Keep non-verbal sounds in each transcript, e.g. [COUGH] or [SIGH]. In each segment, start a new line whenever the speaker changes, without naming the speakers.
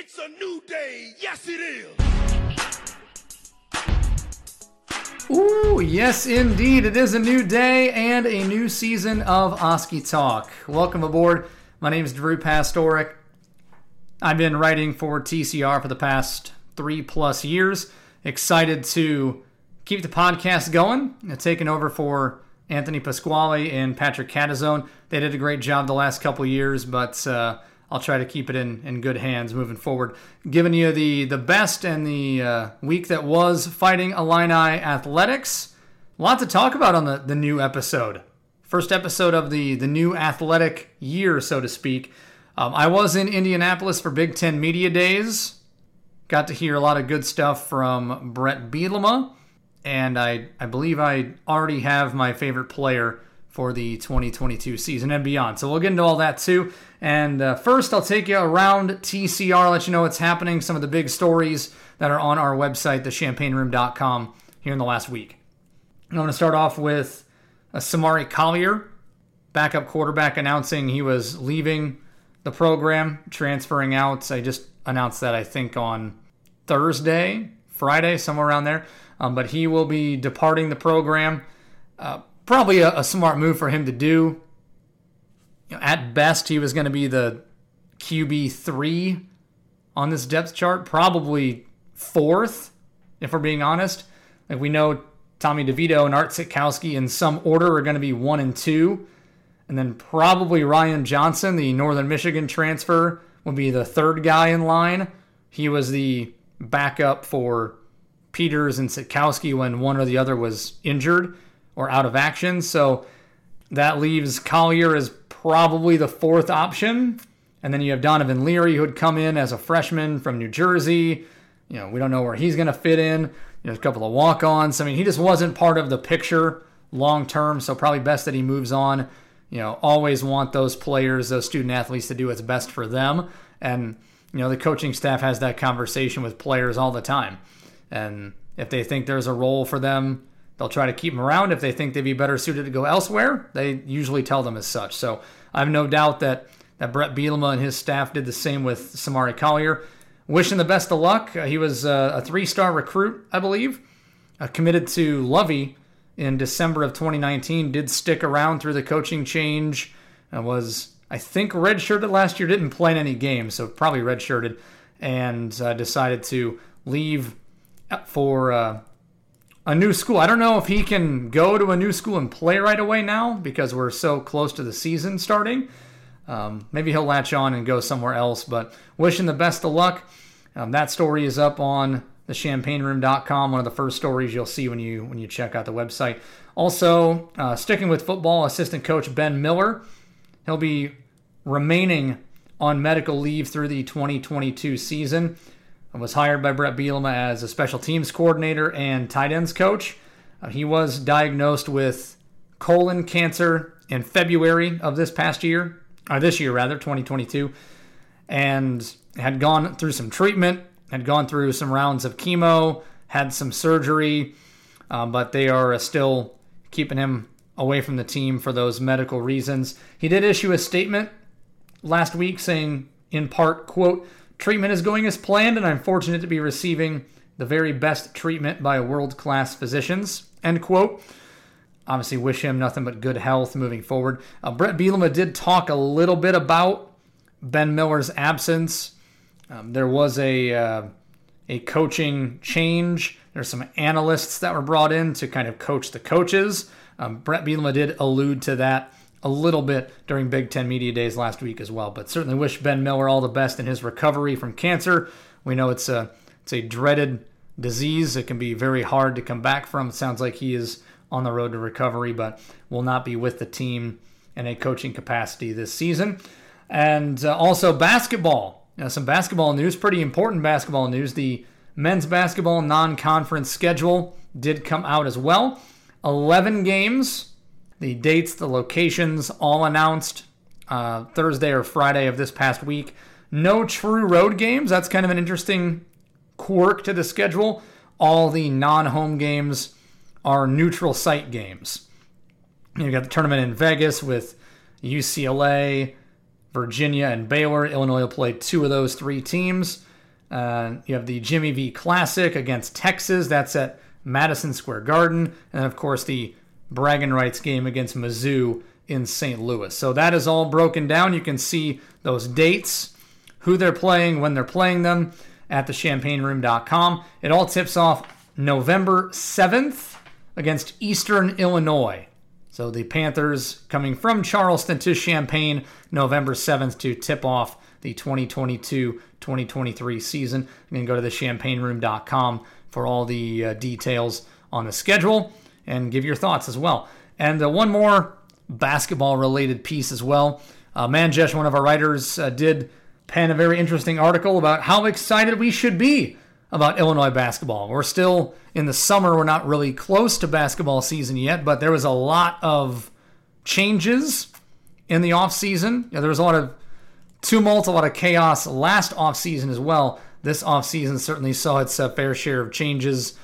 It's a new day. Yes, it is.
Ooh, yes, indeed. It is a new day and a new season of Oskee Talk. Welcome aboard. My name is Drew Pastorek. I've been writing for TCR for the past three plus years. Excited to keep the podcast going. Taken over for Anthony Pasquale and Patrick Catazone. They did a great job the last couple years, but uh, I'll try to keep it in, in good hands moving forward. Giving you the, the best and the uh, week that was fighting Illini athletics. A lot to talk about on the, the new episode. First episode of the, the new athletic year, so to speak. Um, I was in Indianapolis for Big Ten Media Days. Got to hear a lot of good stuff from Bret Bielema. And I, I believe I already have my favorite player for the 2022 season and beyond. So we'll get into all that too. And uh, first, I'll take you around TCR, let you know what's happening, some of the big stories that are on our website, thechampaignroom.com, here in the last week. I'm going to start off with uh, Samari Collier, backup quarterback, announcing he was leaving the program, transferring out. I just announced that, I think, on Thursday, Friday, somewhere around there. Um, but he will be departing the program. Uh, probably a, a, smart move for him to do. You know, at best, he was going to be the QB three on this depth chart, probably fourth, if we're being honest. Like we know, Tommy DeVito and Art Sitkowski in some order are going to be one and two, and then probably Ryan Johnson, the Northern Michigan transfer, will be the third guy in line. He was the backup for Peters and Sitkowski when one or the other was injured or out of action. So that leaves Collier as probably the fourth option. And then you have Donovan Leary, who would come in as a freshman from New Jersey. You know, we don't know where he's going to fit in. You know, a couple of walk ons. I mean, he just wasn't part of the picture long term. So probably best that he moves on. You know, always want those players, those student athletes to do what's best for them. And, you know, the coaching staff has that conversation with players all the time. And if they think there's a role for them, they'll try to keep them around. If they think they'd be better suited to go elsewhere, they usually tell them as such. So I have no doubt that, that Bret Bielema and his staff did the same with Samari Collier. Wishing the best of luck. Uh, he was uh, a three star recruit, I believe, uh, committed to Lovie in December of 2019. Did stick around through the coaching change. Was, I think, redshirted last year. Didn't play in any games, so probably redshirted. And uh, decided to leave for uh, a new school. I don't know if he can go to a new school and play right away now because we're so close to the season starting. Um, maybe he'll latch on and go somewhere else, but wishing the best of luck. Um, that story is up on the champaignroom.com one of the first stories you'll see when you when you check out the website also uh, sticking with football assistant coach ben miller he'll be remaining on medical leave through the 2022 season was hired by Bret Bielema as a special teams coordinator and tight ends coach. Uh, he was diagnosed with colon cancer in February of this past year, or this year rather, 2022, and had gone through some treatment, had gone through some rounds of chemo, had some surgery, um, but they are still keeping him away from the team for those medical reasons. He did issue a statement last week saying, in part, quote, Treatment is going as planned, and I'm fortunate to be receiving the very best treatment by world class physicians. End quote. Obviously, wish him nothing but good health moving forward. Uh, Bret Bielema did talk a little bit about Ben Miller's absence. Um, there was a uh, a coaching change. There's some analysts that were brought in to kind of coach the coaches. Um, Bret Bielema did allude to that a little bit during Big Ten Media Days last week as well. But certainly wish Ben Miller all the best in his recovery from cancer. We know it's a it's a dreaded disease. It can be very hard to come back from. It sounds like he is on the road to recovery, but will not be with the team in a coaching capacity this season. And uh, also basketball. Know, some basketball news, pretty important basketball news. The men's basketball non-conference schedule did come out as well. 11 games the dates, the locations, all announced uh, Thursday or Friday of this past week. No true road games. That's kind of an interesting quirk to the schedule. All the non home games are neutral site games. You've got the tournament in Vegas with UCLA Virginia and Baylor. Illinois will play two of those three teams. Uh, you have the Jimmy V Classic against Texas. That's at Madison Square Garden. And of course, the bragging rights game against Mizzou in St. Louis. So that is all broken down. You can see those dates, who they're playing, when they're playing them at the champaignroom.com. It all tips off November 7th against Eastern Illinois. So the Panthers coming from Charleston to Champaign November 7th to tip off the 2022 2023 season. You can go to the champaignroom.com for all the uh, details on the schedule and give your thoughts as well. And uh, one more basketball related piece as well. Uh, Manjesh, one of our writers, uh, did pen a very interesting article about how excited we should be about Illinois basketball. We're still in the summer, we're not really close to basketball season yet, but there was a lot of changes in the offseason. Yeah, there was a lot of tumult, a lot of chaos last offseason as well. This offseason certainly saw its uh, fair share of changes.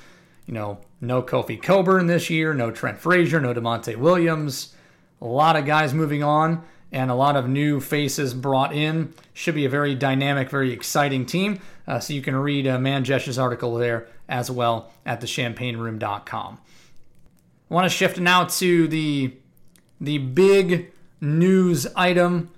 You know, no Kofi Cockburn this year, no Trent Frazier, no Da'Monte Williams. A lot of guys moving on and a lot of new faces brought in. Should be a very dynamic, very exciting team. Uh, so you can read uh, Manjesh's article there as well at thechampaignroom.com. I want to shift now to the the big news item,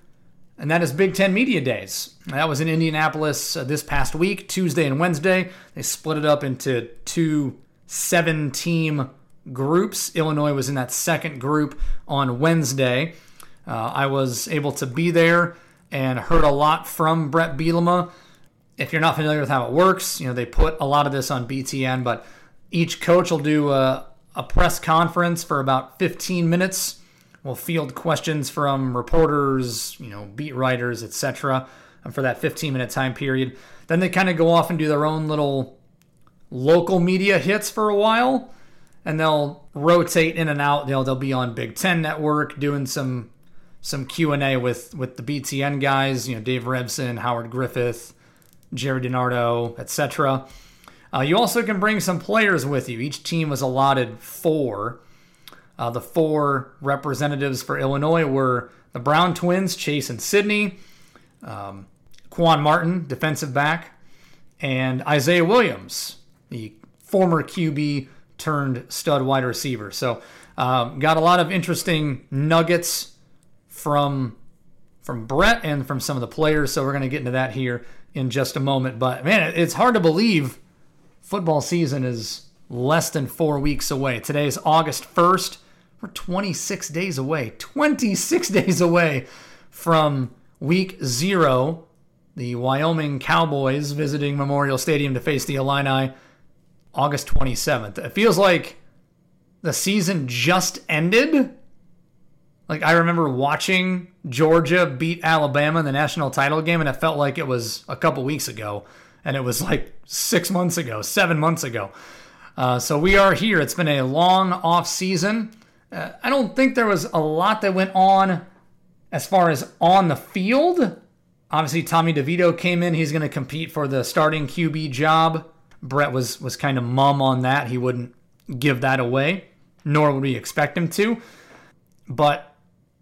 and that is Big Ten Media Days. That was in Indianapolis uh, this past week, Tuesday and Wednesday. They split it up into two seven team groups. Illinois was in that second group on Wednesday. Uh, I was able to be there and heard a lot from Bret Bielema. If you're not familiar with how it works, you know they put a lot of this on BTN, but each coach will do a, a press conference for about 15 minutes. We'll field questions from reporters, you know, beat writers, etc. for that 15 minute time period. Then they kind of go off and do their own little local media hits for a while, and they'll rotate in and out. They'll they'll be on Big Ten Network doing some some Q and A with with the BTN guys. You know, Dave Revsine, Howard Griffith, Gerry DiNardo, etc. Uh, you also can bring some players with you. Each team was allotted four. Uh, the four representatives for Illinois were the Brown twins, Chase and Sydney, um, Quan Martin, defensive back, and Isaiah Williams, the former QB turned stud wide receiver. So, um, got a lot of interesting nuggets from from Bret and from some of the players. So we're going to get into that here in just a moment. But man, it's hard to believe football season is less than four weeks away. Today is August 1st. We're 26 days away. 26 [LAUGHS] days away from week zero. The Wyoming Cowboys visiting Memorial Stadium to face the Illini August 27th. It feels like the season just ended. Like I remember watching Georgia beat Alabama in the national title game, and it felt like it was a couple weeks ago, and it was like six months ago, seven months ago. Uh, so we are here. It's been a long off season. Uh, I don't think there was a lot that went on as far as on the field. Obviously, Tommy DeVito came in. He's going to compete for the starting QB job. Bret was was kind of mum on that. He wouldn't give that away, nor would we expect him to. But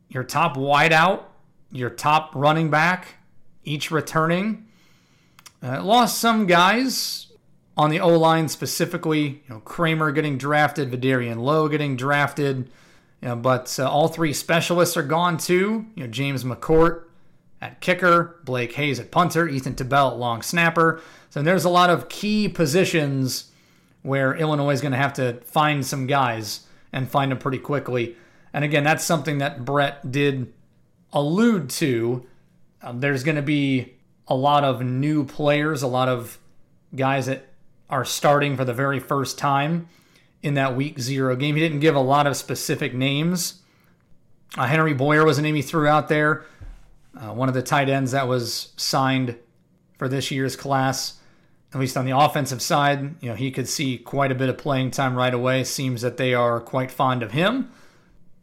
your top wideout, your top running back, each returning, uh, lost some guys on the O line specifically. You know, Kramer getting drafted, Vederian Lowe getting drafted. You know, but uh, all three specialists are gone too. You know, James McCourt at kicker, Blake Hayes at punter, Ethan Tabell at long snapper. So there's a lot of key positions where Illinois is going to have to find some guys and find them pretty quickly. And again, that's something that Bret did allude to. Um, there's going to be a lot of new players, a lot of guys that are starting for the very first time in that week zero game. He didn't give a lot of specific names. Uh, Henry Boyer was a name he threw out there, uh, one of the tight ends that was signed for this year's class at least on the offensive side, you know, he could see quite a bit of playing time right away. Seems that they are quite fond of him.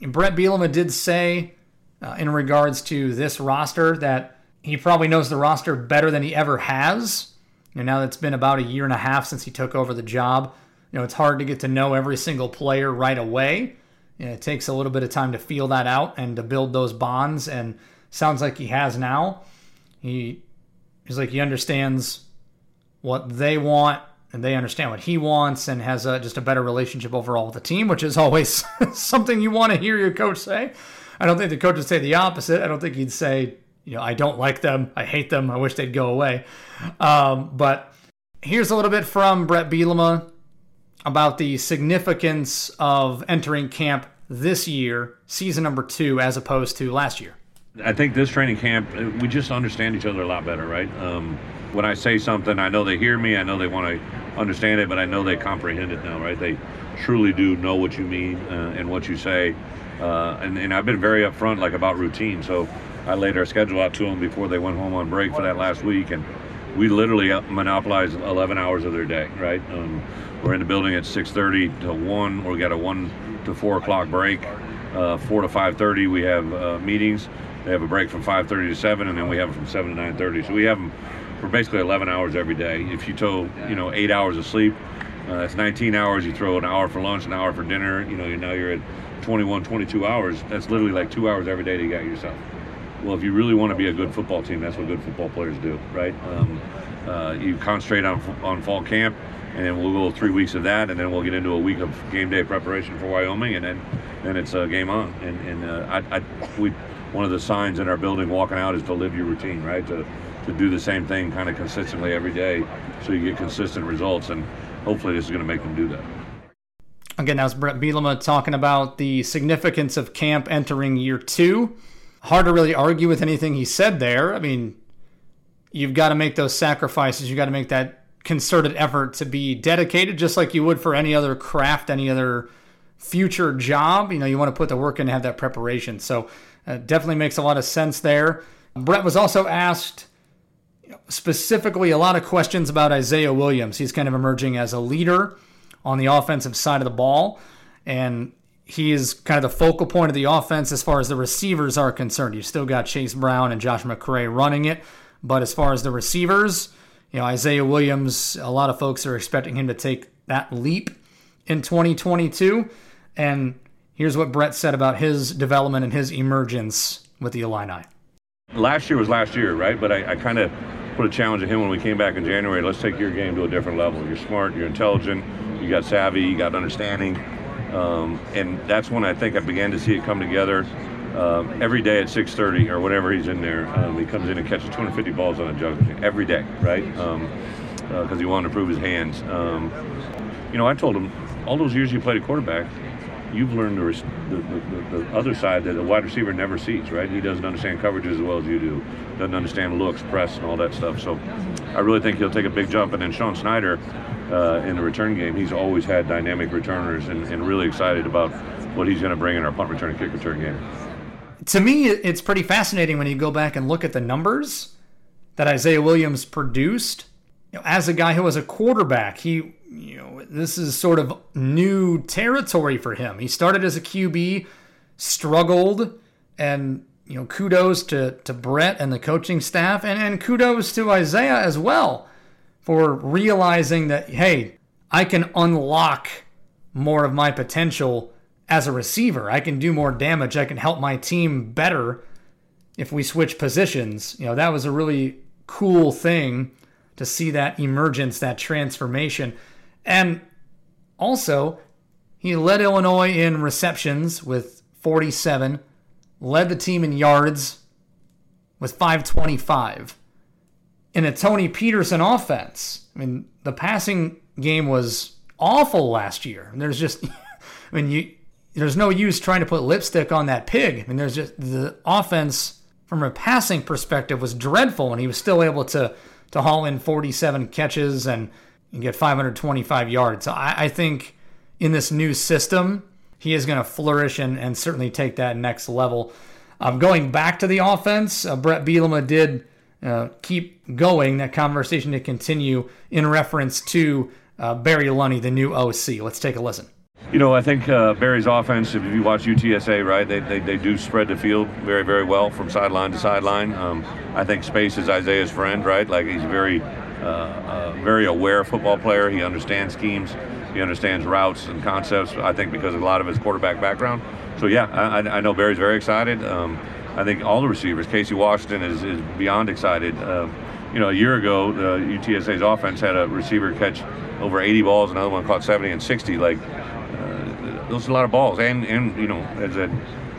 And Bret Bielema did say uh, in regards to this roster that he probably knows the roster better than he ever has. Know, now that it's been about a year and a half since he took over the job, you know, it's hard to get to know every single player right away. You know, it takes a little bit of time to feel that out and to build those bonds and sounds like he has now. He he's like he understands what they want and they understand what he wants and has a, just a better relationship overall with the team, which is always [LAUGHS] something you want to hear your coach say. I don't think the coach would say the opposite. I don't think he'd say, you know, I don't like them, I hate them, I wish they'd go away. Um, but here's a little bit from Bret Bielema about the significance of entering camp this year, season number two, as opposed to last year.
I think this training camp, we just understand each other a lot better, right? Um, when I say something, I know they hear me, I know they want to understand it, but I know they comprehend it now, right? They truly do know what you mean uh, and what you say. Uh, and, and I've been very upfront, like about routine. So I laid our schedule out to them before they went home on break for that last week, and we literally monopolized 11 hours of their day, right? Um, we're in the building at 6:30 to 1, or we got a 1 to 4 o'clock break. Uh, 4 to 5:30 we have uh, meetings. They have a break from 5:30 to 7, and then we have them from 7 to 9:30. So we have them for basically 11 hours every day. If you told, you know, eight hours of sleep, uh, that's 19 hours. You throw an hour for lunch, an hour for dinner. You know, you now you're at 21, 22 hours. That's literally like two hours every day to get yourself. Well, if you really want to be a good football team, that's what good football players do, right? Um, uh, you concentrate on on fall camp, and then we'll go three weeks of that, and then we'll get into a week of game day preparation for Wyoming, and then then it's uh, game on. And, and uh, I, I, we one of the signs in our building walking out is to live your routine, right? To to do the same thing kind of consistently every day, so you get consistent results, and hopefully this is going to make them do that.
Again, that was Bret Bielema talking about the significance of camp entering year two. Hard to really argue with anything he said there. I mean, you've got to make those sacrifices. You've got to make that concerted effort to be dedicated, just like you would for any other craft, any other future job. You know, you want to put the work in and have that preparation. So, uh, definitely makes a lot of sense there. Bret was also asked specifically a lot of questions about Isaiah Williams. He's kind of emerging as a leader on the offensive side of the ball, and he is kind of the focal point of the offense as far as the receivers are concerned. You've still got Chase Brown and Josh McCray running it, but as far as the receivers, you know, Isaiah Williams, a lot of folks are expecting him to take that leap in 2022. And here's what Bret said about his development and his emergence with the Illini.
Last year was last year, right? But I, I kind of put a challenge at him when we came back in January. Let's take your game to a different level. You're smart, you're intelligent, you got savvy, you got understanding. Um, and that's when I think I began to see it come together. Uh, every day at 6:30 or whatever he's in there, um, he comes in and catches 250 balls on a jug every day, right? Because um, uh, he wanted to prove his hands. Um, you know, I told him all those years you played a quarterback, you've learned the, the, the, the, other side that a wide receiver never sees, right? He doesn't understand coverages as well as you do, doesn't understand looks, press, and all that stuff. So I really think he'll take a big jump. And then Sean Snyder uh, in the return game, he's always had dynamic returners and, and really excited about what he's going to bring in our punt return and kick return game.
To me, it's pretty fascinating when you go back and look at the numbers that Isaiah Williams produced. You know, as a guy who was a quarterback, he you know, this is sort of new territory for him. He started as a QB, struggled, and you know, kudos to to Bret and the coaching staff, and and kudos to Isaiah as well for realizing that hey, I can unlock more of my potential as a receiver. I can do more damage. I can help my team better if we switch positions. You know, that was a really cool thing to see that emergence, that transformation. And also, he led Illinois in receptions with 47, led the team in yards with 525. In a Tony Petersen offense, I mean, the passing game was awful last year. And there's just, [LAUGHS] I mean, you, there's no use trying to put lipstick on that pig. I mean, there's just the offense from a passing perspective was dreadful, and he was still able to to haul in 47 catches and and get 525 yards. So I, I think in this new system, he is going to flourish and, and certainly take that next level. Um, going back to the offense, uh, Bret Bielema did uh, keep going that conversation to continue in reference to uh, Barry Lunney, the new OC. Let's take a listen.
You know, I think uh, Barry's offense, if you watch UTSA, right, they, they, they do spread the field very, very well from sideline to sideline. Um, I think space is Isaiah's friend, right? Like he's very uh, very aware football player. He understands schemes. He understands routes and concepts. I think because of a lot of his quarterback background. So yeah, I, I know Barry's very excited. Um, I think all the receivers. Casey Washington is, is beyond excited. Uh, you know, a year ago, uh, UTSA's offense had a receiver catch over 80 balls, another one caught 70 and 60. Like, uh, those are a lot of balls. And, and you know, as a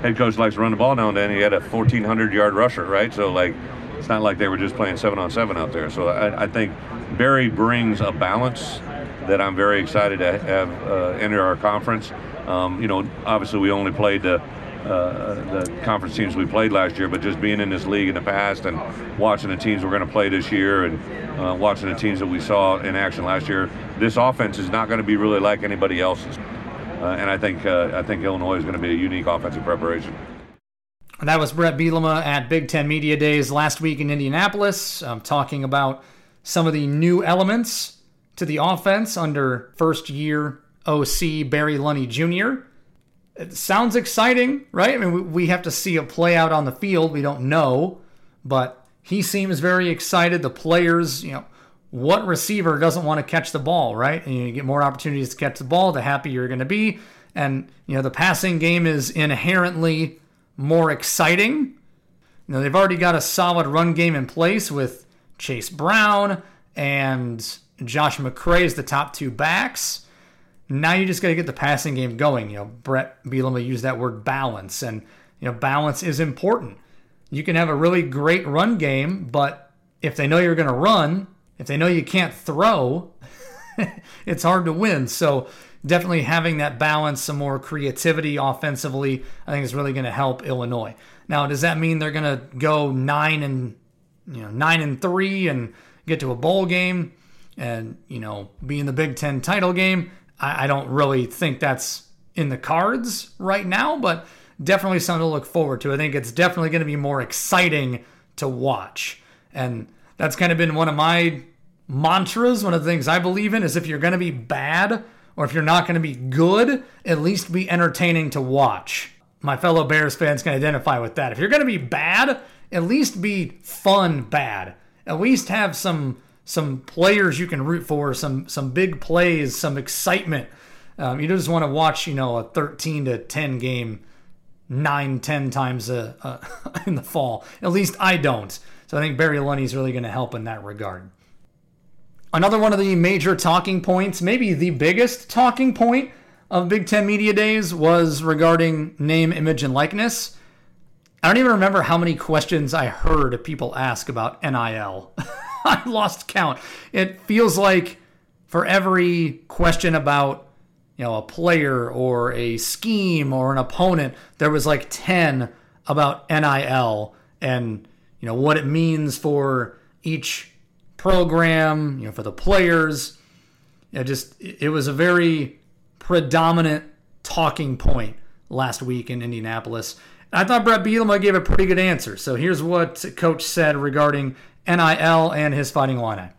head coach likes to run the ball now and then, he had a 1,400 yard rusher, right? So, like, it's not like they were just playing seven on seven out there. So I, I think Barry brings a balance that I'm very excited to have uh, enter our conference. Um, you know, obviously we only played the uh, the conference teams we played last year, but just being in this league in the past and watching the teams we're going to play this year and uh, watching the teams that we saw in action last year, this offense is not going to be really like anybody else's. Uh, and I think uh, I think Illinois is going to be a unique offensive preparation.
That was Bret Bielema at Big Ten Media Days last week in Indianapolis, um, talking about some of the new elements to the offense under first year OC Barry Lunney Jr. It sounds exciting, right? I mean, we have to see it play out on the field. We don't know, but he seems very excited. The players, you know, what receiver doesn't want to catch the ball, right? And you get more opportunities to catch the ball, the happier you're going to be. And, you know, the passing game is inherently more exciting. You know, they've already got a solid run game in place with Chase Brown and Josh McCray as the top two backs. Now you just got to get the passing game going. You know, Bret Bielema used that word balance, and you know, balance is important. You can have a really great run game, but if they know you're going to run, if they know you can't throw, [LAUGHS] it's hard to win. So definitely having that balance, some more creativity offensively, I think is really going to help Illinois. Now, does that mean they're going to go nine and you know nine and three and get to a bowl game and you know be in the Big Ten title game? I, I don't really think that's in the cards right now, but definitely something to look forward to. I think it's definitely going to be more exciting to watch, and that's kind of been one of my mantras. One of the things I believe in is if you're going to be bad or if you're not going to be good, at least be entertaining to watch. My fellow Bears fans can identify with that. If you're going to be bad, at least be fun bad. At least have some some players you can root for, some some big plays, some excitement. Um, you just want to watch, you know, a 13 to 10 game nine, 10 times a, [LAUGHS] a in the fall. At least I don't. So I think Barry Lunney is really going to help in that regard. Another one of the major talking points, maybe the biggest talking point of Big Ten Media Days, was regarding name, image, and likeness. I don't even remember how many questions I heard people ask about NIL. [LAUGHS] I lost count. It feels like for every question about you know a player or a scheme or an opponent, there was like 10 about NIL and you know what it means for each program, you know, for the players. It just it was a very predominant talking point last week in Indianapolis. I thought Bret Bielema gave a pretty good answer. So here's what Coach said regarding NIL and his Fighting Illini.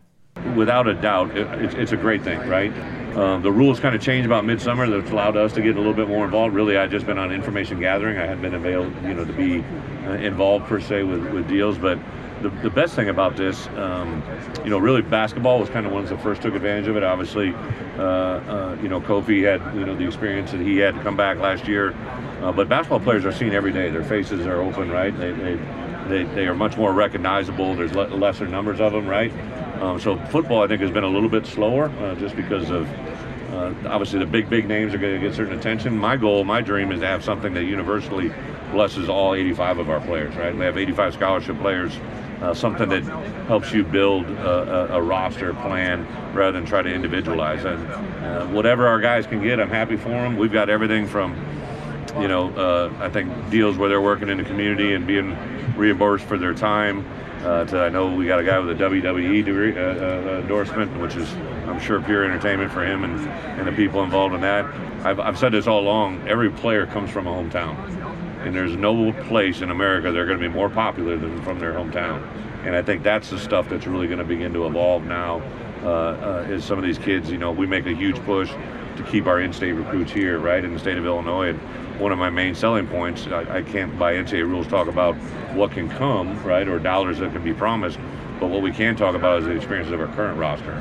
Without a doubt, it, it's, it's a great thing, right? Um, the rules kind of changed about midsummer. That's allowed us to get a little bit more involved. Really, I'd just been on information gathering. I hadn't been available, you know, to be uh, involved per se with, with deals, but the, the best thing about this, um, you know, really basketball was kind of ones that first took advantage of it. Obviously, uh, uh, you know, Kofi had, you know, the experience that he had to come back last year. Uh, but basketball players are seen every day. Their faces are open, right? They, they, they, they are much more recognizable. There's le- lesser numbers of them, right? Um, so football, I think, has been a little bit slower uh, just because of uh, obviously the big, big names are going to get certain attention. My goal, my dream is to have something that universally blesses all 85 of our players, right? We have 85 scholarship players uh, something that helps you build a, a, a, roster plan rather than try to individualize. And uh, whatever our guys can get, I'm happy for them. We've got everything from, you know, uh, I think deals where they're working in the community and being reimbursed for their time. Uh, to, I know we got a guy with a WWE degree, uh, uh, endorsement, which is, I'm sure, pure entertainment for him and, and the people involved in that. I've, I've said this all along every player comes from a hometown and there's no place in America they're going to be more popular than from their hometown. And I think that's the stuff that's really going to begin to evolve now. Uh, uh, is some of these kids, you know, we make a huge push to keep our in-state recruits here, right, in the state of Illinois. And one of my main selling points, I, I can't by NCAA rules talk about what can come, right, or dollars that can be promised. But what we can talk about is the experiences of our current roster,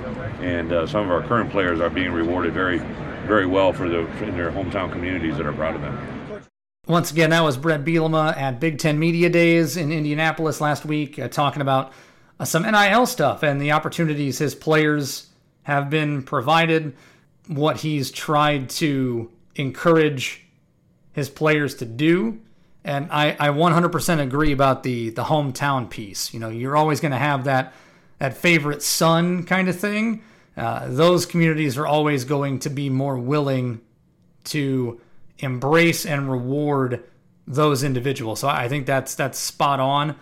and uh, some of our current players are being rewarded very, very well for the in their hometown communities that are proud of them.
Once again, that was Bret Bielema at Big Ten Media Days in Indianapolis last week, uh, talking about uh, some NIL stuff and the opportunities his players have been provided, what he's tried to encourage his players to do. And I, I 100% agree about the the hometown piece. You know, you're always going to have that that favorite son kind of thing. Uh, those communities are always going to be more willing to embrace and reward those individuals. So I think that's that's spot on.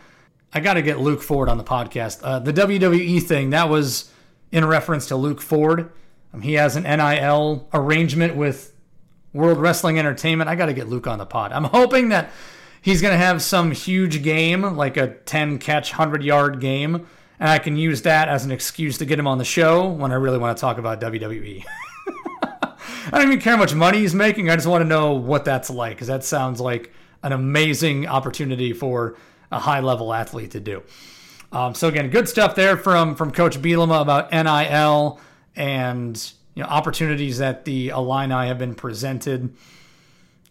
I got to get Luke Ford on the podcast. Uh, the WWE thing that was in reference to Luke Ford. Um, he has an NIL arrangement with World Wrestling Entertainment. I got to get Luke on the pod. I'm hoping that he's going to have some huge game, like a 10 catch, 100 yard game, and I can use that as an excuse to get him on the show when I really want to talk about WWE. [LAUGHS] I don't even care how much money he's making. I just want to know what that's like because that sounds like an amazing opportunity for a high level athlete to do. Um, so again, good stuff there from from Coach Bielema about NIL and you know opportunities that the Illini have been presented.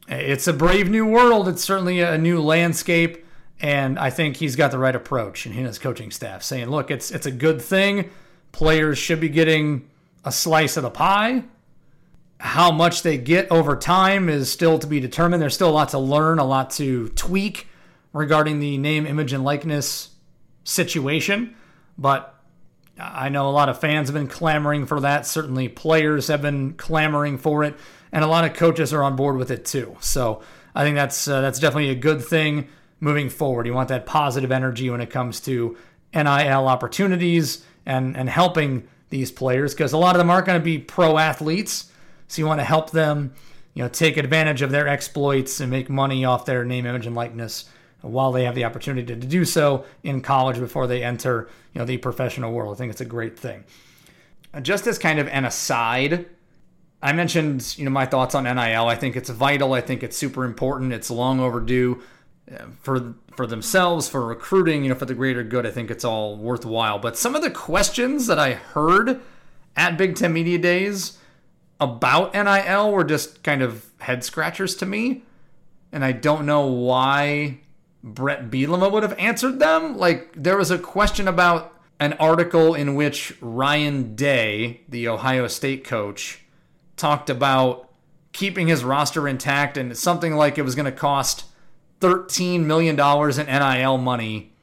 It's a brave new world. It's certainly a new landscape, and I think he's got the right approach and he and his coaching staff saying, "Look, it's it's a good thing. Players should be getting a slice of the pie." How much they get over time is still to be determined. There's still a lot to learn, a lot to tweak regarding the name, image, and likeness situation. But I know a lot of fans have been clamoring for that. Certainly, players have been clamoring for it, and a lot of coaches are on board with it too. So I think that's uh, that's definitely a good thing moving forward. You want that positive energy when it comes to NIL opportunities and and helping these players because a lot of them aren't going to be pro athletes. So you want to help them, you know, take advantage of their exploits and make money off their name, image, and likeness while they have the opportunity to do so in college before they enter you know the professional world. I think it's a great thing. Just as kind of an aside, I mentioned you know my thoughts on NIL. I think it's vital. I think it's super important. It's long overdue uh, for for themselves, for recruiting, you know, for the greater good. I think it's all worthwhile. But some of the questions that I heard at Big Ten Media Days about NIL were just kind of head scratchers to me. And I don't know why Bret Bielema would have answered them. Like there was a question about an article in which Ryan Day, the Ohio State coach, talked about keeping his roster intact and something like it was going to cost $13 million in NIL money.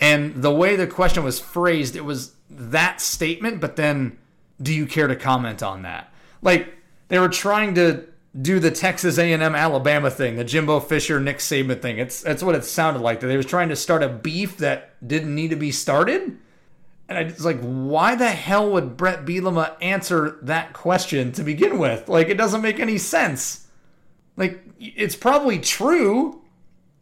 And the way the question was phrased, it was that statement, but then do you care to comment on that? Like they were trying to do the Texas A&M Alabama thing, the Jimbo Fisher Nick Saban thing. It's that's what it sounded like. That they was trying to start a beef that didn't need to be started. And I was like, why the hell would Bret Bielema answer that question to begin with? Like, it doesn't make any sense. Like, it's probably true.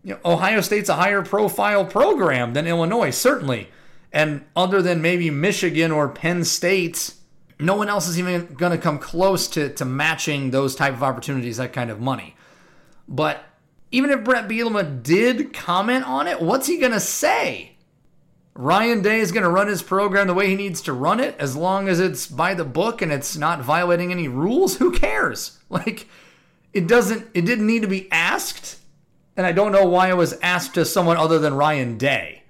You know, Ohio State's a higher profile program than Illinois, certainly. And other than maybe Michigan or Penn State, no one else is even going to come close to, to matching those type of opportunities, that kind of money. But even if Bret Bielema did comment on it, what's he going to say? Ryan Day is going to run his program the way he needs to run it as long as it's by the book and it's not violating any rules. Who cares? [LAUGHS] Like, it doesn't, it didn't need to be asked. And I don't know why it was asked to someone other than Ryan Day.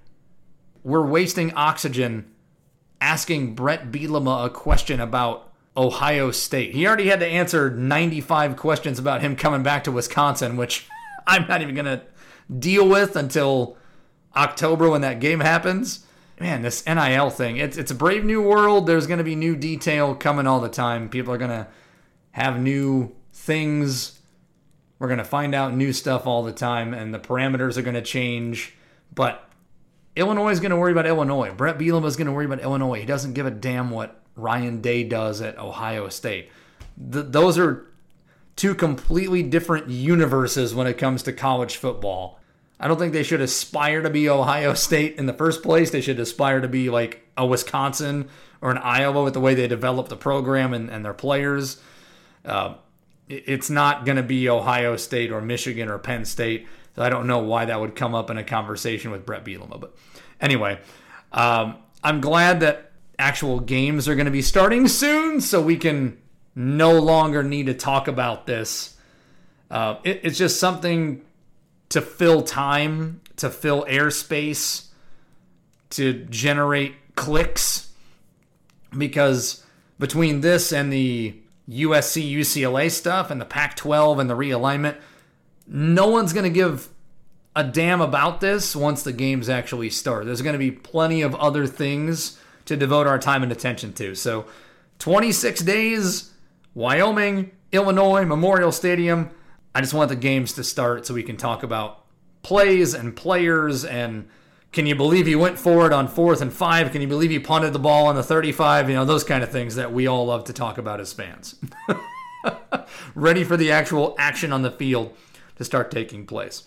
We're wasting oxygen asking Bret Bielema a question about Ohio State. He already had to answer 95 questions about him coming back to Wisconsin, which [LAUGHS] I'm not even going to deal with until October when that game happens. Man, this NIL thing, it's, it's a brave new world. There's going to be new detail coming all the time. People are going to have new things. We're going to find out new stuff all the time, and the parameters are going to change. But Illinois is going to worry about Illinois. Bret Bielema is going to worry about Illinois. He doesn't give a damn what Ryan Day does at Ohio State. Th- those are two completely different universes when it comes to college football. I don't think they should aspire to be Ohio State in the first place. They should aspire to be like a Wisconsin or an Iowa with the way they develop the program and, and their players. Uh, it's not going to be Ohio State or Michigan or Penn State. So I don't know why that would come up in a conversation with Bret Bielema. But anyway, um, I'm glad that actual games are going to be starting soon so we can no longer need to talk about this Uh, it, it's just something to fill time, to fill airspace, to generate clicks. Because between this and the USC UCLA stuff and the Pac 12 and the realignment, no one's going to give a damn about this once the games actually start. There's going to be plenty of other things to devote our time and attention to. So, 26 days, Wyoming, Illinois, Memorial Stadium. I just want the games to start so we can talk about plays and players and can you believe he went for it on fourth and five? Can you believe he punted the ball on the 35? You know, those kind of things that we all love to talk about as fans. [LAUGHS] Ready for the actual action on the field to start taking place.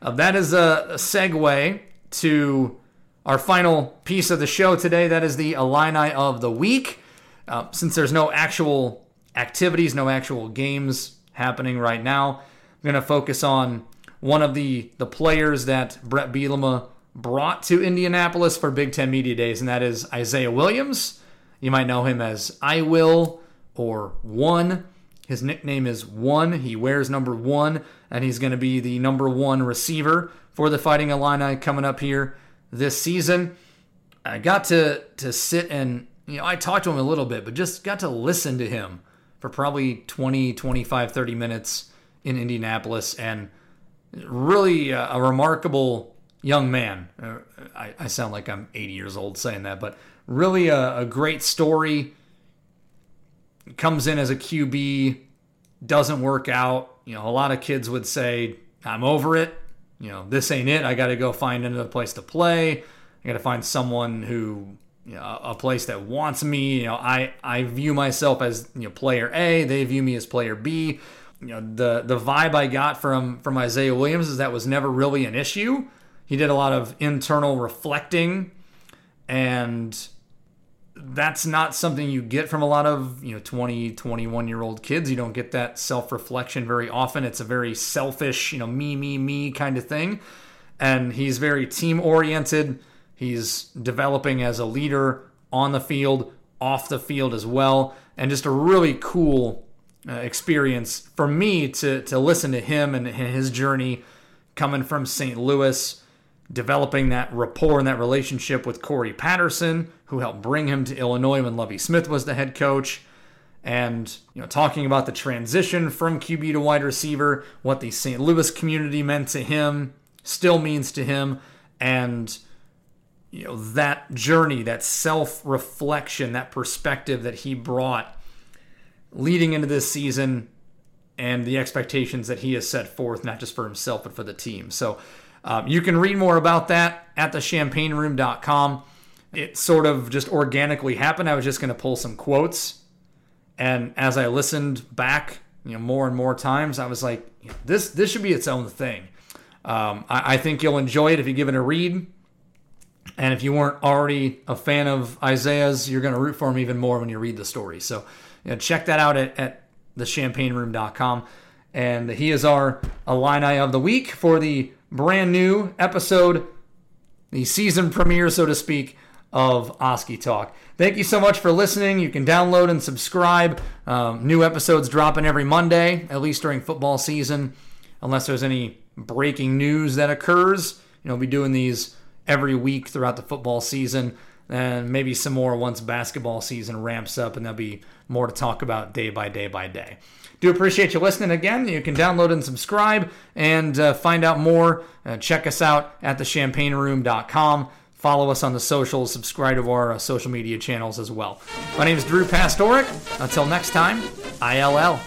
Uh, that is a, a segue to our final piece of the show today. That is the Illini of the week. Uh, since there's no actual activities, no actual games happening right now, I'm going to focus on one of the, the players that Bret Bielema brought to Indianapolis for Big Ten Media Days, and that is Isaiah Williams. You might know him as I Will or One. His nickname is One. He wears number one, and he's going to be the number one receiver for the Fighting Illini coming up here this season. I got to to sit and you know I talked to him a little bit, but just got to listen to him for probably 20, 25, 30 minutes in Indianapolis, and really a, a remarkable young man. Uh, I, I, sound like I'm 80 years old saying that, but really a, a great story comes in as a QB, doesn't work out. You know, a lot of kids would say, I'm over it. You know, this ain't it. I got to go find another place to play. I got to find someone who, you know, a place that wants me. You know, I, I view myself as, you know, player A. They view me as player B. You know, the, the vibe I got from, from Isaiah Williams is that was never really an issue. He did a lot of internal reflecting and that's not something you get from a lot of you know 20 21 year old kids. You don't get that self-reflection very often. It's a very selfish you know me me me kind of thing. And he's very team oriented he's developing as a leader on the field off the field as well. And just a really cool uh, experience for me to to listen to him and his journey coming from St. Louis developing that rapport and that relationship with Corey Patterson, who helped bring him to Illinois when Lovie Smith was the head coach. And you know, talking about the transition from QB to wide receiver, what the St. Louis community meant to him, still means to him, and you know that journey, that self-reflection, that perspective that he brought leading into this season, and the expectations that he has set forth, not just for himself but for the team. So um, you can read more about that at thechampaignroom.com. It sort of just organically happened. I was just going to pull some quotes. And as I listened back, you know, more and more times, I was like, this this should be its own thing. Um, I, I think you'll enjoy it if you give it a read. And if you weren't already a fan of Isaiah's, you're going to root for him even more when you read the story. So you know, check that out at, at thechampaignroom.com. And he is our Illini of the week for the brand new episode, the season premiere, so to speak, of Oskee Talk. Thank you so much for listening. You can download and subscribe. Um, new episodes dropping every Monday, at least during football season, unless there's any breaking news that occurs. You know, we'll be doing these every week throughout the football season, and maybe some more once basketball season ramps up, and there'll be more to talk about day by day by day. Do appreciate you listening again. You can download and subscribe and uh, find out more. Uh, check us out at thechampaignroom.com. Follow us on the socials, subscribe to our uh, social media channels as well. My name is Drew Pastorek. Until next time, ILL.